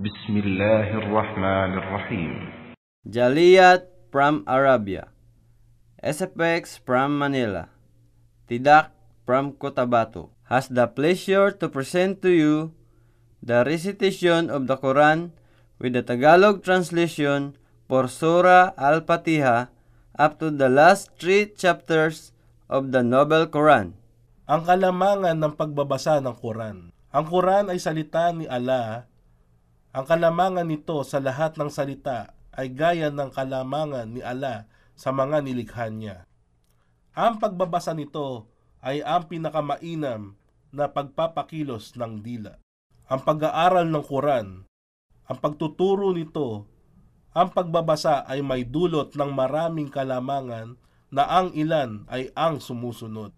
Bismillahirrahmanirrahim. Jaliyat from Arabia. SFX from Manila. Tidak from Cotabato. Has the pleasure to present to you the recitation of the Quran with the Tagalog translation for Surah Al-Fatiha up to the last three chapters of the Noble Quran. Ang kalamangan ng pagbabasa ng Quran. Ang Quran ay salita ni Allah ang kalamangan nito sa lahat ng salita ay gaya ng kalamangan ni Allah sa mga nilikha niya. Ang pagbabasa nito ay ang pinakamainam na pagpapakilos ng dila. Ang pag-aaral ng Quran, ang pagtuturo nito, ang pagbabasa ay may dulot ng maraming kalamangan na ang ilan ay ang sumusunod.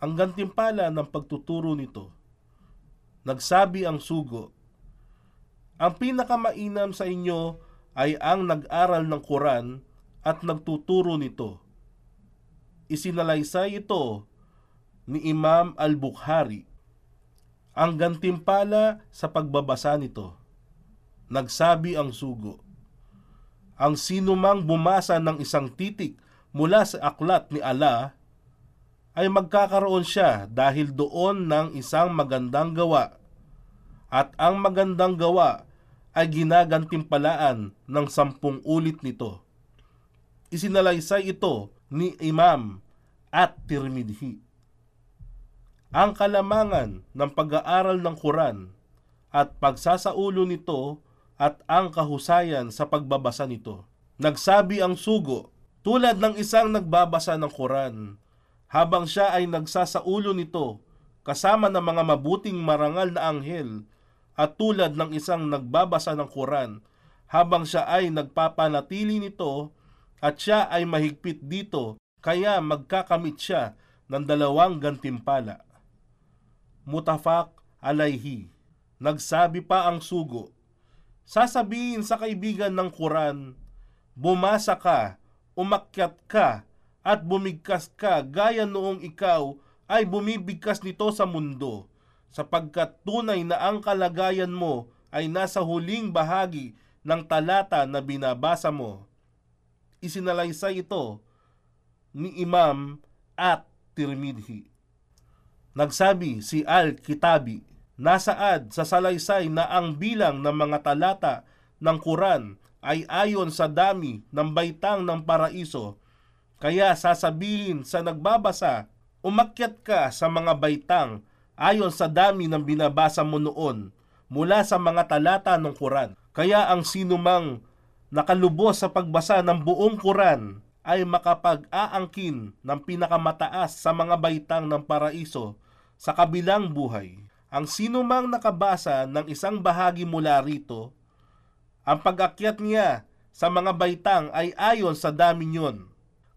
Ang gantimpala ng pagtuturo nito, nagsabi ang sugo, ang pinakamainam sa inyo ay ang nag-aral ng Quran at nagtuturo nito. Isinalaysay ito ni Imam Al-Bukhari. Ang gantimpala sa pagbabasa nito, nagsabi ang sugo, ang sinumang bumasa ng isang titik mula sa aklat ni Allah ay magkakaroon siya dahil doon ng isang magandang gawa at ang magandang gawa ay ginagantimpalaan ng sampung ulit nito. Isinalaysay ito ni Imam at Tirmidhi. Ang kalamangan ng pag-aaral ng Quran at pagsasaulo nito at ang kahusayan sa pagbabasa nito. Nagsabi ang sugo, tulad ng isang nagbabasa ng Quran, habang siya ay nagsasaulo nito kasama ng mga mabuting marangal na anghel at tulad ng isang nagbabasa ng Quran habang siya ay nagpapanatili nito at siya ay mahigpit dito kaya magkakamit siya ng dalawang gantimpala. Mutafak alayhi. Nagsabi pa ang sugo, sasabihin sa kaibigan ng Quran, bumasa ka, umakyat ka, at bumigkas ka gaya noong ikaw ay bumibigkas nito sa mundo, sapagkat tunay na ang kalagayan mo ay nasa huling bahagi ng talata na binabasa mo. Isinalaysay ito ni Imam at Tirmidhi. Nagsabi si Al-Kitabi, nasaad sa salaysay na ang bilang ng mga talata ng Quran ay ayon sa dami ng baitang ng paraiso. Kaya sasabihin sa nagbabasa, umakyat ka sa mga baitang ayon sa dami ng binabasa mo noon mula sa mga talata ng Quran. Kaya ang sinumang nakalubos sa pagbasa ng buong Quran ay makapag-aangkin ng pinakamataas sa mga baitang ng paraiso sa kabilang buhay. Ang sinumang nakabasa ng isang bahagi mula rito, ang pag-akyat niya sa mga baitang ay ayon sa dami niyon.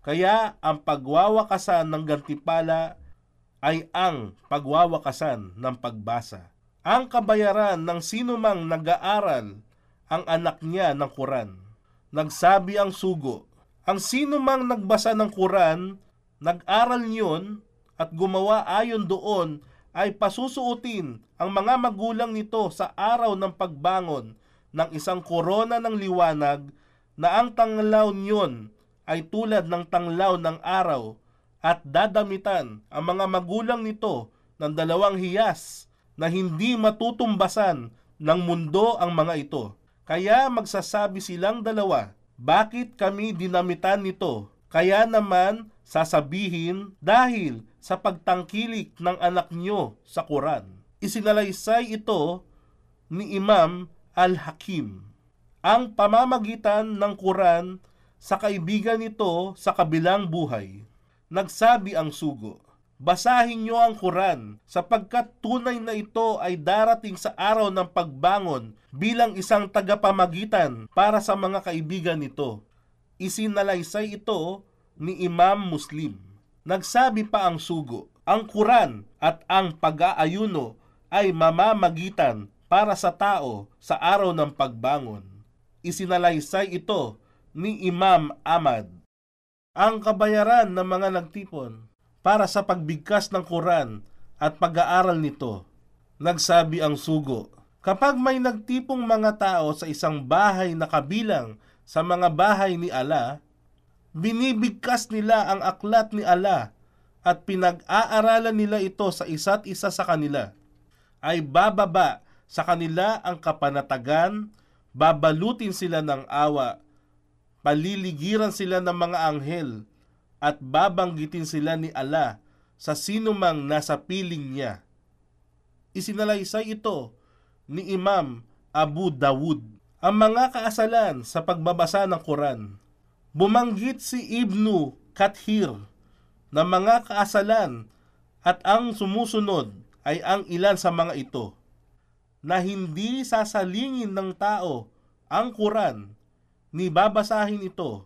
Kaya ang pagwawakasan ng gantipala ay ang pagwawakasan ng pagbasa. Ang kabayaran ng sinumang nag-aaral ang anak niya ng Quran. Nagsabi ang sugo, ang sinumang nagbasa ng Quran, nag-aral niyon at gumawa ayon doon ay pasusuotin ang mga magulang nito sa araw ng pagbangon ng isang korona ng liwanag na ang tanglaw niyon ay tulad ng tanglaw ng araw at dadamitan ang mga magulang nito ng dalawang hiyas na hindi matutumbasan ng mundo ang mga ito. Kaya magsasabi silang dalawa, bakit kami dinamitan nito? Kaya naman sasabihin dahil sa pagtangkilik ng anak niyo sa Quran. Isinalaysay ito ni Imam Al-Hakim. Ang pamamagitan ng Quran sa kaibigan nito sa kabilang buhay. Nagsabi ang sugo, Basahin niyo ang Quran sapagkat tunay na ito ay darating sa araw ng pagbangon bilang isang tagapamagitan para sa mga kaibigan nito. Isinalaysay ito ni Imam Muslim. Nagsabi pa ang sugo, ang Quran at ang pag-aayuno ay mamamagitan para sa tao sa araw ng pagbangon. Isinalaysay ito ni Imam Ahmad. Ang kabayaran ng mga nagtipon para sa pagbigkas ng Quran at pag-aaral nito. Nagsabi ang sugo, Kapag may nagtipong mga tao sa isang bahay na kabilang sa mga bahay ni Allah, binibigkas nila ang aklat ni Allah at pinag-aaralan nila ito sa isa't isa sa kanila, ay bababa sa kanila ang kapanatagan, babalutin sila ng awa, paliligiran sila ng mga anghel, at babanggitin sila ni Allah sa sinumang nasa piling niya. Isinalaysay ito ni Imam Abu Dawud. Ang mga kaasalan sa pagbabasa ng Quran. Bumanggit si Ibnu Kathir na mga kaasalan at ang sumusunod ay ang ilan sa mga ito na hindi sasalingin ng tao ang Quran ni babasahin ito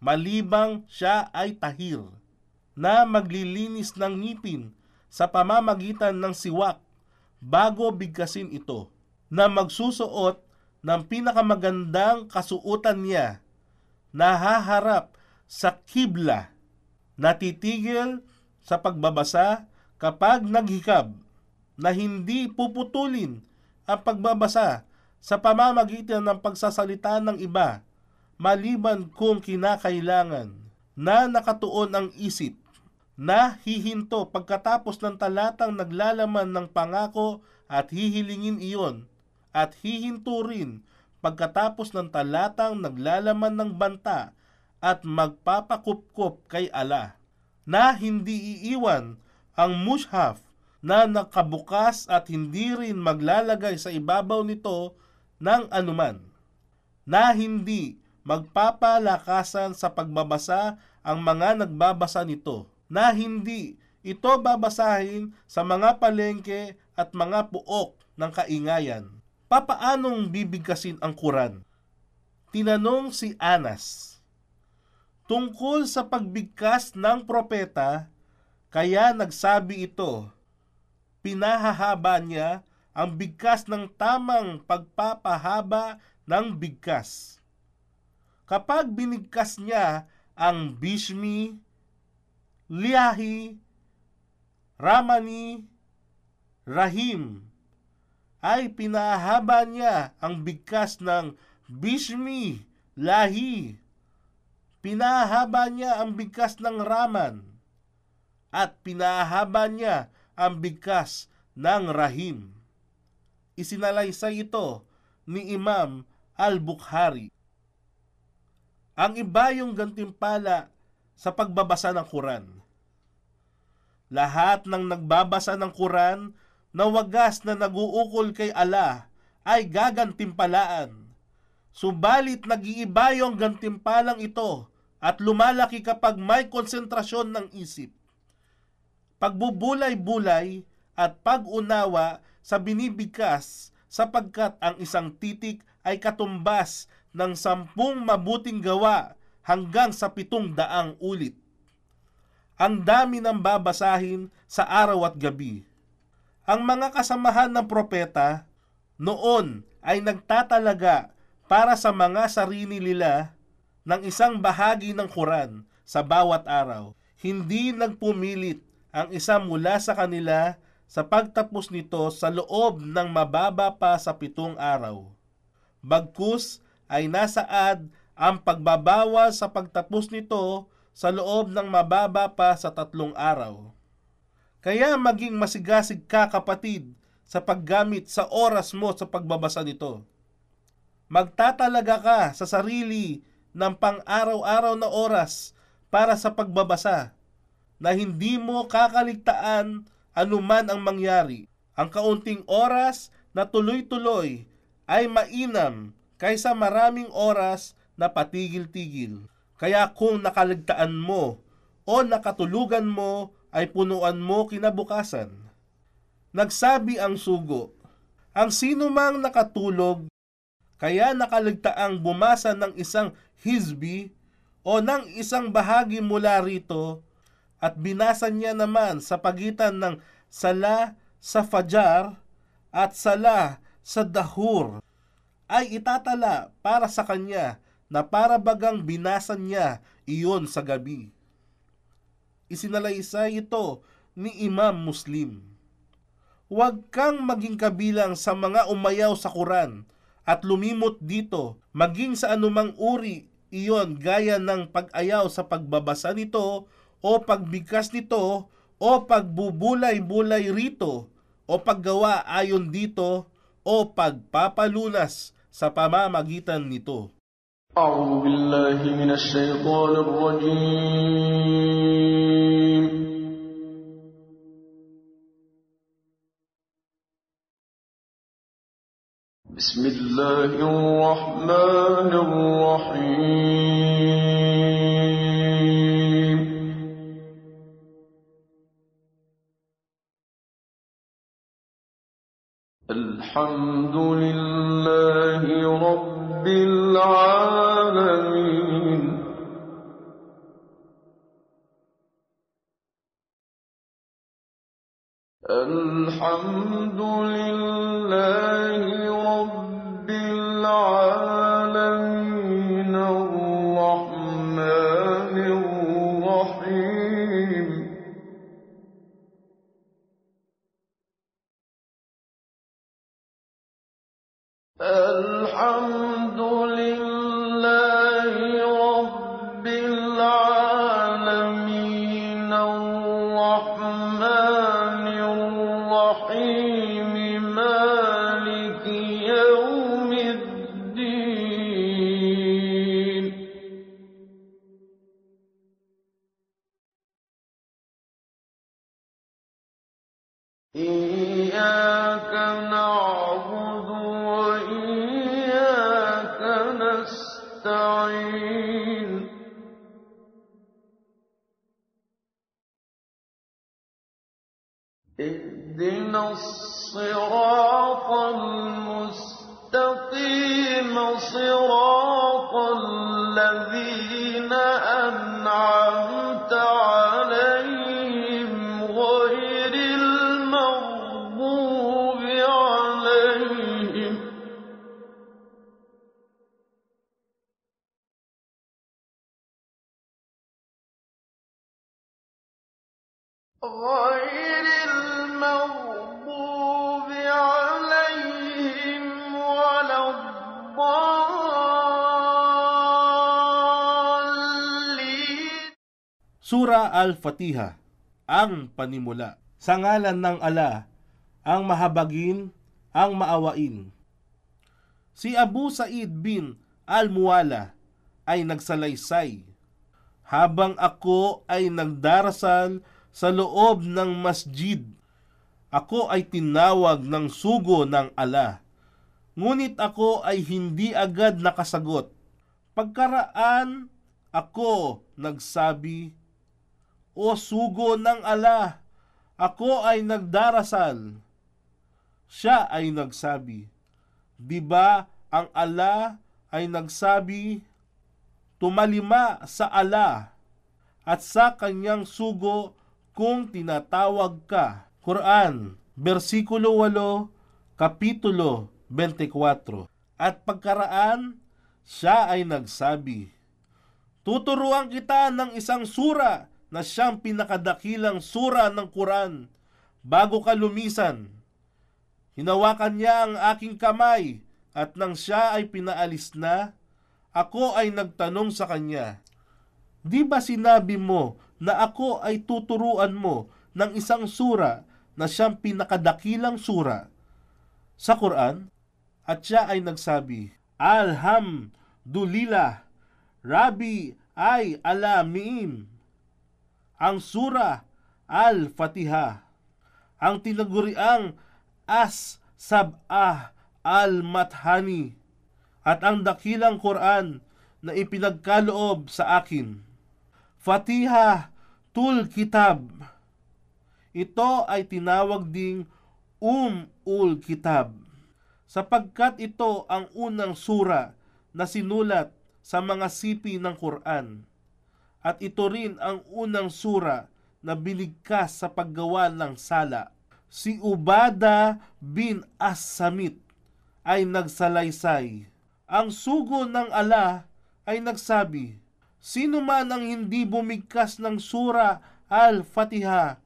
malibang siya ay tahir na maglilinis ng ngipin sa pamamagitan ng siwak bago bigkasin ito na magsusuot ng pinakamagandang kasuotan niya na haharap sa kibla natitigil sa pagbabasa kapag naghikab na hindi puputulin ang pagbabasa sa pamamagitan ng pagsasalita ng iba maliban kung kinakailangan na nakatuon ang isip na hihinto pagkatapos ng talatang naglalaman ng pangako at hihilingin iyon at hihinto rin pagkatapos ng talatang naglalaman ng banta at magpapakupkup kay Allah na hindi iiwan ang mushaf na nakabukas at hindi rin maglalagay sa ibabaw nito ng anuman na hindi magpapalakasan sa pagbabasa ang mga nagbabasa nito na hindi ito babasahin sa mga palengke at mga puok ng kaingayan. Papaanong bibigkasin ang Quran? Tinanong si Anas. Tungkol sa pagbigkas ng propeta, kaya nagsabi ito, pinahahaba niya ang bigkas ng tamang pagpapahaba ng bigkas. Kapag binigkas niya ang Bishmi, Liahi, Ramani, Rahim, ay pinahaba niya ang bigkas ng Bishmi, Lahi. Pinahaba niya ang bigkas ng Raman at pinahaba niya ang bigkas ng Rahim. Isinalaysay ito ni Imam Al-Bukhari. Ang iba yung gantimpala sa pagbabasa ng Quran. Lahat ng nagbabasa ng Quran na wagas na naguukol kay Allah ay gagantimpalaan. Subalit nag-iiba yung gantimpalang ito at lumalaki kapag may konsentrasyon ng isip. Pagbubulay-bulay at pag-unawa sa binibigkas sapagkat ang isang titik ay katumbas ng sampung mabuting gawa hanggang sa pitong daang ulit. Ang dami ng babasahin sa araw at gabi. Ang mga kasamahan ng propeta noon ay nagtatalaga para sa mga sarili nila ng isang bahagi ng Quran sa bawat araw. Hindi nagpumilit ang isa mula sa kanila sa pagtapos nito sa loob ng mababa pa sa pitong araw. Bagkus ay nasaad ang pagbabawas sa pagtapos nito sa loob ng mababa pa sa tatlong araw. Kaya maging masigasig ka kapatid sa paggamit sa oras mo sa pagbabasa nito. Magtatalaga ka sa sarili ng pang-araw-araw na oras para sa pagbabasa na hindi mo kakaligtaan anuman ang mangyari. Ang kaunting oras na tuloy-tuloy ay mainam kaysa maraming oras na patigil-tigil. Kaya kung nakaligtaan mo o nakatulugan mo ay punuan mo kinabukasan. Nagsabi ang sugo, ang sino mang nakatulog, kaya nakaligtaang bumasa ng isang hizbi o ng isang bahagi mula rito at binasa niya naman sa pagitan ng sala sa fajar at sala sa dahur ay itatala para sa kanya na para bagang binasa niya iyon sa gabi. Isinalaysay ito ni Imam Muslim. huwag kang maging kabilang sa mga umayaw sa Quran at lumimot dito, maging sa anumang uri iyon gaya ng pag-ayaw sa pagbabasa nito o pagbigkas nito o pagbubulay-bulay rito o paggawa ayon dito o pagpapalunas sa pamamagitan nito. أعوذ بالله من الشيطان الرجيم بسم الله الرحمن الرحيم الحمد لله رب العالمين. الحمد لله نستعين. اهدنا الصراط المستقيم صراط الذين أنعمت Sura Al-Fatiha, ang panimula. Sa ngalan ng ala, ang mahabagin, ang maawain. Si Abu Said bin Al-Muwala ay nagsalaysay. Habang ako ay nagdarasal sa loob ng masjid, ako ay tinawag ng sugo ng ala. Ngunit ako ay hindi agad nakasagot. Pagkaraan, ako nagsabi, O sugo ng ala, ako ay nagdarasal. Siya ay nagsabi, Di ba ang ala ay nagsabi, Tumalima sa ala at sa kanyang sugo kung tinatawag ka. Quran, versikulo 8, kapitulo 24. At pagkaraan, siya ay nagsabi, Tuturuan kita ng isang sura na siyang pinakadakilang sura ng Quran bago ka lumisan. Hinawakan niya ang aking kamay at nang siya ay pinaalis na, ako ay nagtanong sa kanya, Di ba sinabi mo na ako ay tuturuan mo ng isang sura na siyang pinakadakilang sura sa Quran? At siya ay nagsabi, Alhamdulillah, Rabbi ay alamin. Ang sura Al-Fatiha, ang tinaguriang As-Sab'ah Al-Mathani, at ang dakilang Quran na ipinagkaloob sa akin. Fatiha Tul Kitab. Ito ay tinawag ding Um ul Kitab sapagkat ito ang unang sura na sinulat sa mga sipi ng Quran. At ito rin ang unang sura na binigkas sa paggawa ng sala. Si Ubada bin As-Samit ay nagsalaysay. Ang sugo ng ala ay nagsabi, Sino man ang hindi bumigkas ng sura Al-Fatiha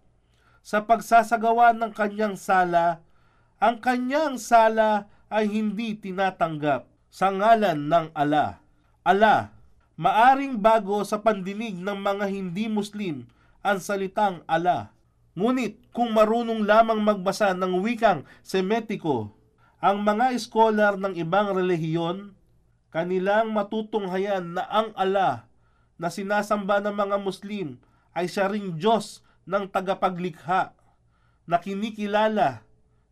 sa pagsasagawa ng kanyang sala, ang kanyang sala ay hindi tinatanggap sa ngalan ng ala. Ala, maaring bago sa pandinig ng mga hindi Muslim ang salitang ala. Ngunit kung marunong lamang magbasa ng wikang Semetiko, ang mga scholar ng ibang relihiyon, kanilang matutunghayan na ang ala na sinasamba ng mga Muslim ay siya ring Diyos ng tagapaglikha na kinikilala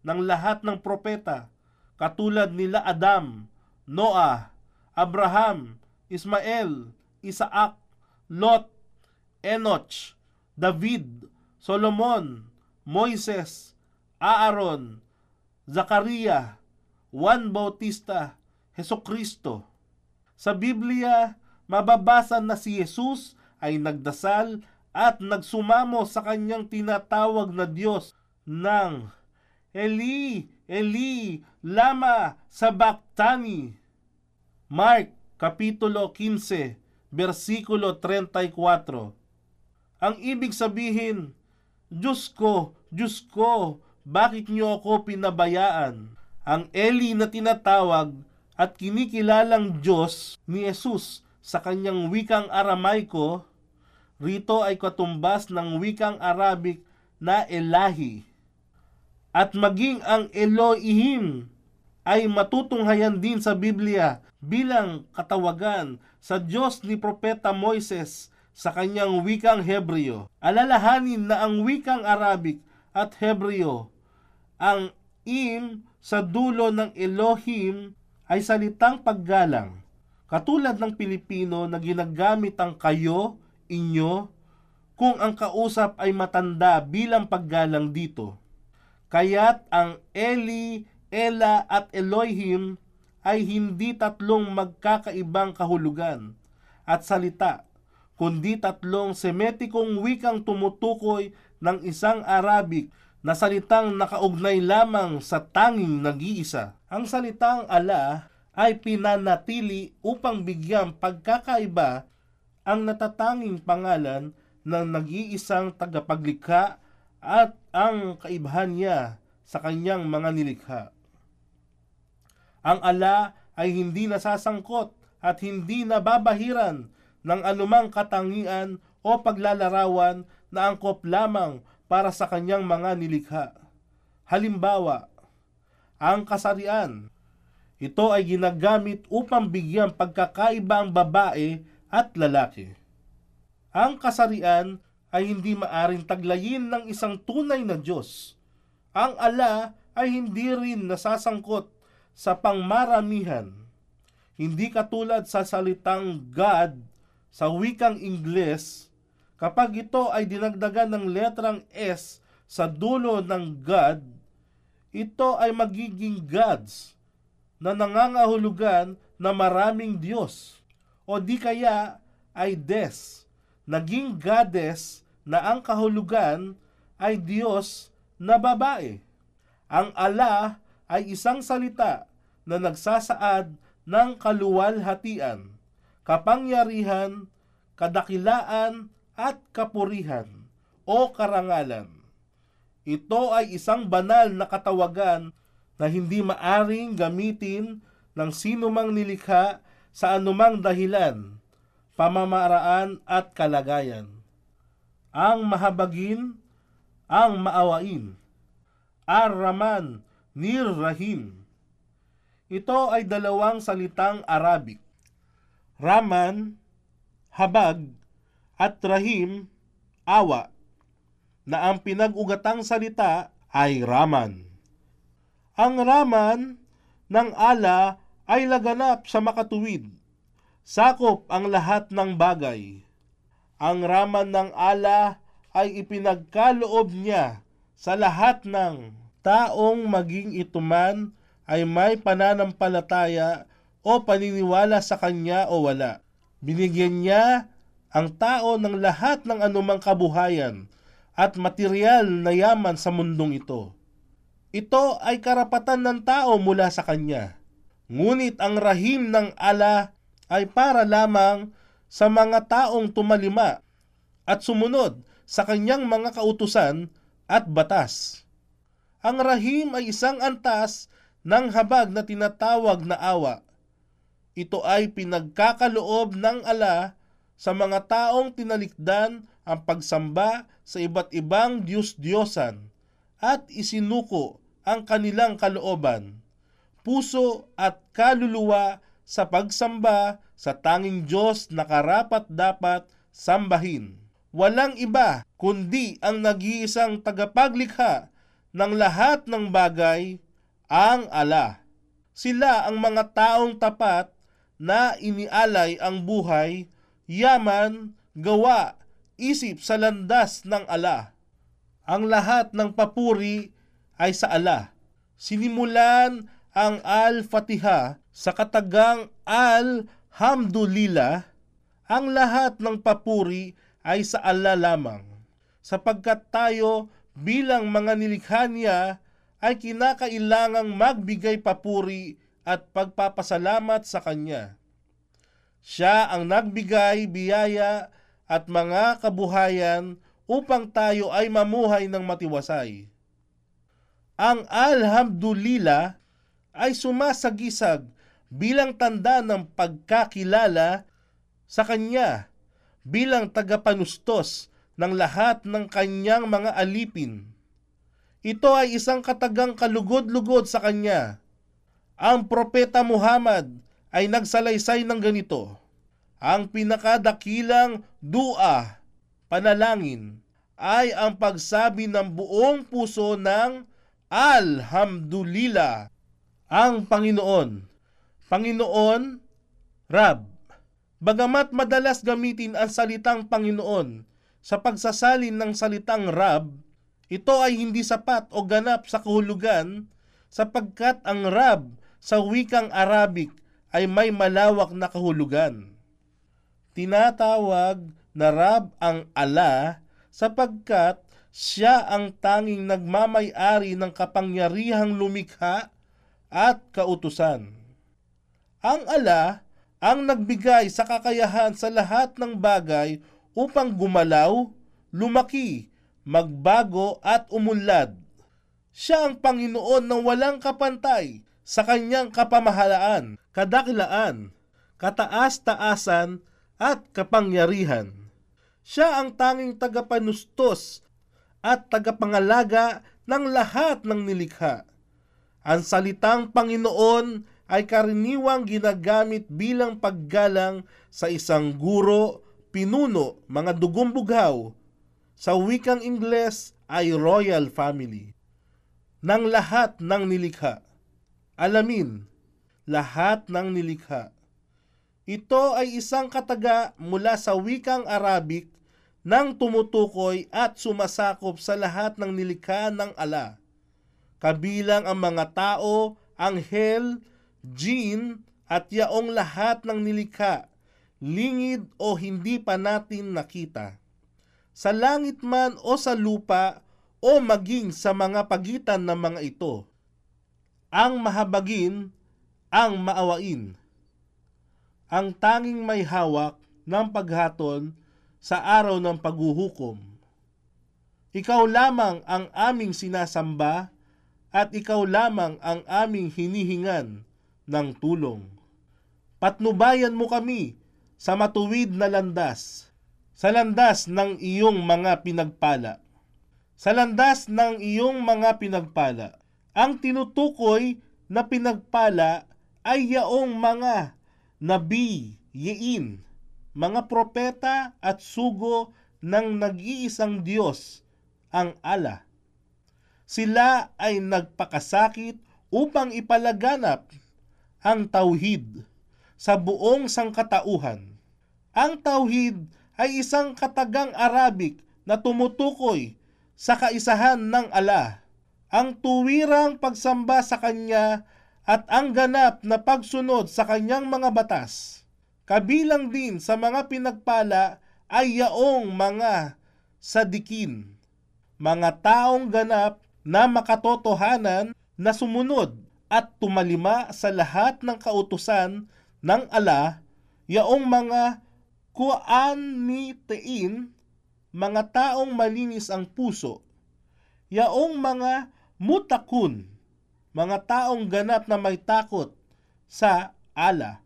ng lahat ng propeta katulad nila Adam, Noah, Abraham, Ismael, Isaac, Lot, Enoch, David, Solomon, Moises, Aaron, Zakaria, Juan Bautista, Kristo. Sa Biblia, mababasa na si Jesus ay nagdasal at nagsumamo sa kanyang tinatawag na Diyos ng Eli, Eli, lama sabachthani. Mark Kapitulo 15, versikulo 34. Ang ibig sabihin, Diyos ko, Diyos ko, bakit niyo ako pinabayaan? Ang Eli na tinatawag at kinikilalang Diyos ni Jesus sa kanyang wikang Aramaiko, rito ay katumbas ng wikang Arabic na Elahi. At maging ang Elohim ay matutunghayan din sa Biblia bilang katawagan sa Diyos ni Propeta Moises sa kanyang wikang Hebreo. Alalahanin na ang wikang Arabic at Hebreo, ang im sa dulo ng Elohim ay salitang paggalang. Katulad ng Pilipino na ginagamit ang kayo, inyo, kung ang kausap ay matanda bilang paggalang dito. Kaya't ang Eli, Ela at Elohim ay hindi tatlong magkakaibang kahulugan at salita, kundi tatlong semetikong wikang tumutukoy ng isang Arabic na salitang nakaugnay lamang sa tanging nag-iisa. Ang salitang ala ay pinanatili upang bigyang pagkakaiba ang natatanging pangalan ng nag-iisang tagapaglikha at ang kaibahan niya sa kanyang mga nilikha. Ang ala ay hindi nasasangkot at hindi nababahiran ng anumang katangian o paglalarawan na angkop lamang para sa kanyang mga nilikha. Halimbawa, ang kasarian. Ito ay ginagamit upang bigyan pagkakaiba ang babae at lalaki. Ang kasarian ay hindi maaring taglayin ng isang tunay na Diyos. Ang ala ay hindi rin nasasangkot sa pangmaramihan. Hindi katulad sa salitang God sa wikang Ingles, kapag ito ay dinagdagan ng letrang S sa dulo ng God, ito ay magiging gods na nangangahulugan na maraming Diyos. O di kaya ay des, naging goddess na ang kahulugan ay Diyos na babae. Ang ala ay isang salita na nagsasaad ng kaluwalhatian, kapangyarihan, kadakilaan at kapurihan o karangalan. Ito ay isang banal na katawagan na hindi maaring gamitin ng sinumang nilikha sa anumang dahilan, pamamaraan at kalagayan. Ang mahabagin, ang maawain. Ar-Rahman, Nir-Rahim. Ito ay dalawang salitang Arabic. Raman, habag, at Rahim, awa, na ang pinag-ugatang salita ay Raman. Ang Raman ng ala ay laganap sa makatuwid. Sakop ang lahat ng bagay. Ang Raman ng ala ay ipinagkaloob niya sa lahat ng taong maging ituman ay may pananampalataya o paniniwala sa kanya o wala. Binigyan niya ang tao ng lahat ng anumang kabuhayan at material na yaman sa mundong ito. Ito ay karapatan ng tao mula sa kanya. Ngunit ang rahim ng ala ay para lamang sa mga taong tumalima at sumunod sa kanyang mga kautusan at batas. Ang rahim ay isang antas ng habag na tinatawag na awa. Ito ay pinagkakaloob ng ala sa mga taong tinalikdan ang pagsamba sa iba't ibang Diyos-Diyosan at isinuko ang kanilang kalooban, puso at kaluluwa sa pagsamba sa tanging Diyos na karapat dapat sambahin. Walang iba kundi ang nag-iisang tagapaglikha ng lahat ng bagay, ang ala. Sila ang mga taong tapat na inialay ang buhay, yaman, gawa, isip sa landas ng ala. Ang lahat ng papuri ay sa ala. Sinimulan ang Al-Fatiha sa katagang Al-Hamdulillah. Ang lahat ng papuri ay sa Allah lamang. Sapagkat tayo bilang mga nilikha niya ay kinakailangang magbigay papuri at pagpapasalamat sa Kanya. Siya ang nagbigay biyaya at mga kabuhayan upang tayo ay mamuhay ng matiwasay. Ang Alhamdulillah ay sumasagisag bilang tanda ng pagkakilala sa Kanya bilang tagapanustos ng lahat ng kanyang mga alipin. Ito ay isang katagang kalugod-lugod sa kanya. Ang propeta Muhammad ay nagsalaysay ng ganito. Ang pinakadakilang dua, panalangin, ay ang pagsabi ng buong puso ng Alhamdulillah. Ang Panginoon. Panginoon, Rab. Bagamat madalas gamitin ang salitang Panginoon sa pagsasalin ng salitang Rab, ito ay hindi sapat o ganap sa kahulugan sapagkat ang Rab sa wikang Arabic ay may malawak na kahulugan. Tinatawag na Rab ang ala sapagkat siya ang tanging nagmamay-ari ng kapangyarihang lumikha at kautusan. Ang ala ang nagbigay sa kakayahan sa lahat ng bagay upang gumalaw, lumaki, magbago at umunlad. Siya ang Panginoon ng walang kapantay sa kanyang kapamahalaan, kadakilaan, kataas-taasan at kapangyarihan. Siya ang tanging tagapanustos at tagapangalaga ng lahat ng nilikha. Ang salitang Panginoon ay karaniwang ginagamit bilang paggalang sa isang guro, pinuno, mga dugong bughaw. Sa wikang Ingles ay royal family. Ng lahat ng nilikha. Alamin, lahat ng nilikha. Ito ay isang kataga mula sa wikang Arabic nang tumutukoy at sumasakop sa lahat ng nilikha ng ala. Kabilang ang mga tao, anghel, jin, at yaong lahat ng nilikha, lingid o hindi pa natin nakita. Sa langit man o sa lupa o maging sa mga pagitan ng mga ito. Ang mahabagin, ang maawain. Ang tanging may hawak ng paghaton sa araw ng paghuhukom. Ikaw lamang ang aming sinasamba at ikaw lamang ang aming hinihingan ng tulong. Patnubayan mo kami sa matuwid na landas, sa landas ng iyong mga pinagpala. Sa landas ng iyong mga pinagpala. Ang tinutukoy na pinagpala ay yaong mga nabi, yiin, mga propeta at sugo ng nag-iisang Diyos, ang Allah. Sila ay nagpakasakit upang ipalaganap ang tauhid sa buong sangkatauhan. Ang tauhid ay isang katagang Arabic na tumutukoy sa kaisahan ng Allah, ang tuwirang pagsamba sa Kanya at ang ganap na pagsunod sa Kanyang mga batas. Kabilang din sa mga pinagpala ay yaong mga sadikin, mga taong ganap na makatotohanan na sumunod at tumalima sa lahat ng kautusan ng ala, yaong mga kuan ni tein, mga taong malinis ang puso, yaong mga mutakun, mga taong ganap na may takot sa ala,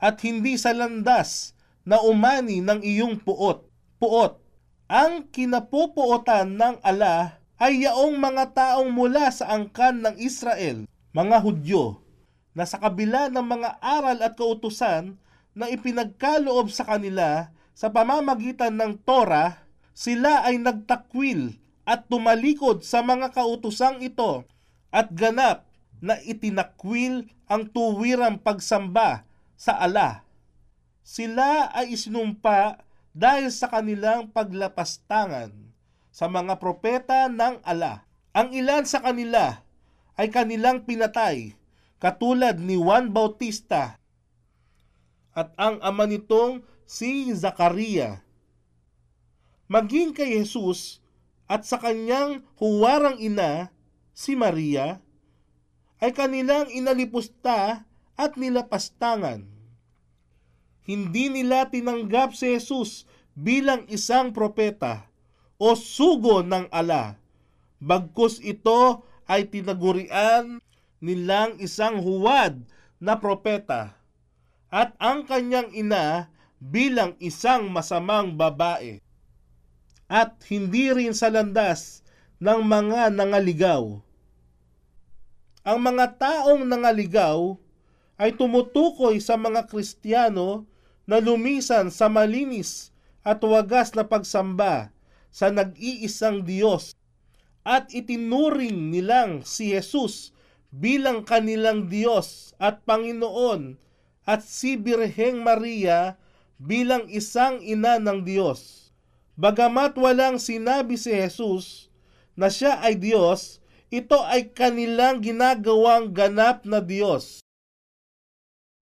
at hindi sa landas na umani ng iyong puot. Puot. Ang kinapupuotan ng ala ay yaong mga taong mula sa angkan ng Israel, mga Hudyo, na sa kabila ng mga aral at kautusan na ipinagkaloob sa kanila sa pamamagitan ng Torah, sila ay nagtakwil at tumalikod sa mga kautusang ito at ganap na itinakwil ang tuwirang pagsamba sa ala. Sila ay isinumpa dahil sa kanilang paglapastangan sa mga propeta ng ala. Ang ilan sa kanila ay kanilang pinatay, katulad ni Juan Bautista at ang ama nitong si Zakaria. Maging kay Jesus at sa kanyang huwarang ina, si Maria, ay kanilang inalipusta at nilapastangan. Hindi nila tinanggap si Jesus bilang isang propeta o sugo ng ala. Bagkus ito ay tinagurian nilang isang huwad na propeta at ang kanyang ina bilang isang masamang babae. At hindi rin sa landas ng mga nangaligaw. Ang mga taong nangaligaw ay tumutukoy sa mga Kristiyano na lumisan sa malinis at wagas na pagsamba sa nag-iisang Diyos at itinuring nilang si Jesus bilang kanilang Diyos at Panginoon at si Birheng Maria bilang isang ina ng Diyos. Bagamat walang sinabi si Jesus na siya ay Diyos, ito ay kanilang ginagawang ganap na Diyos.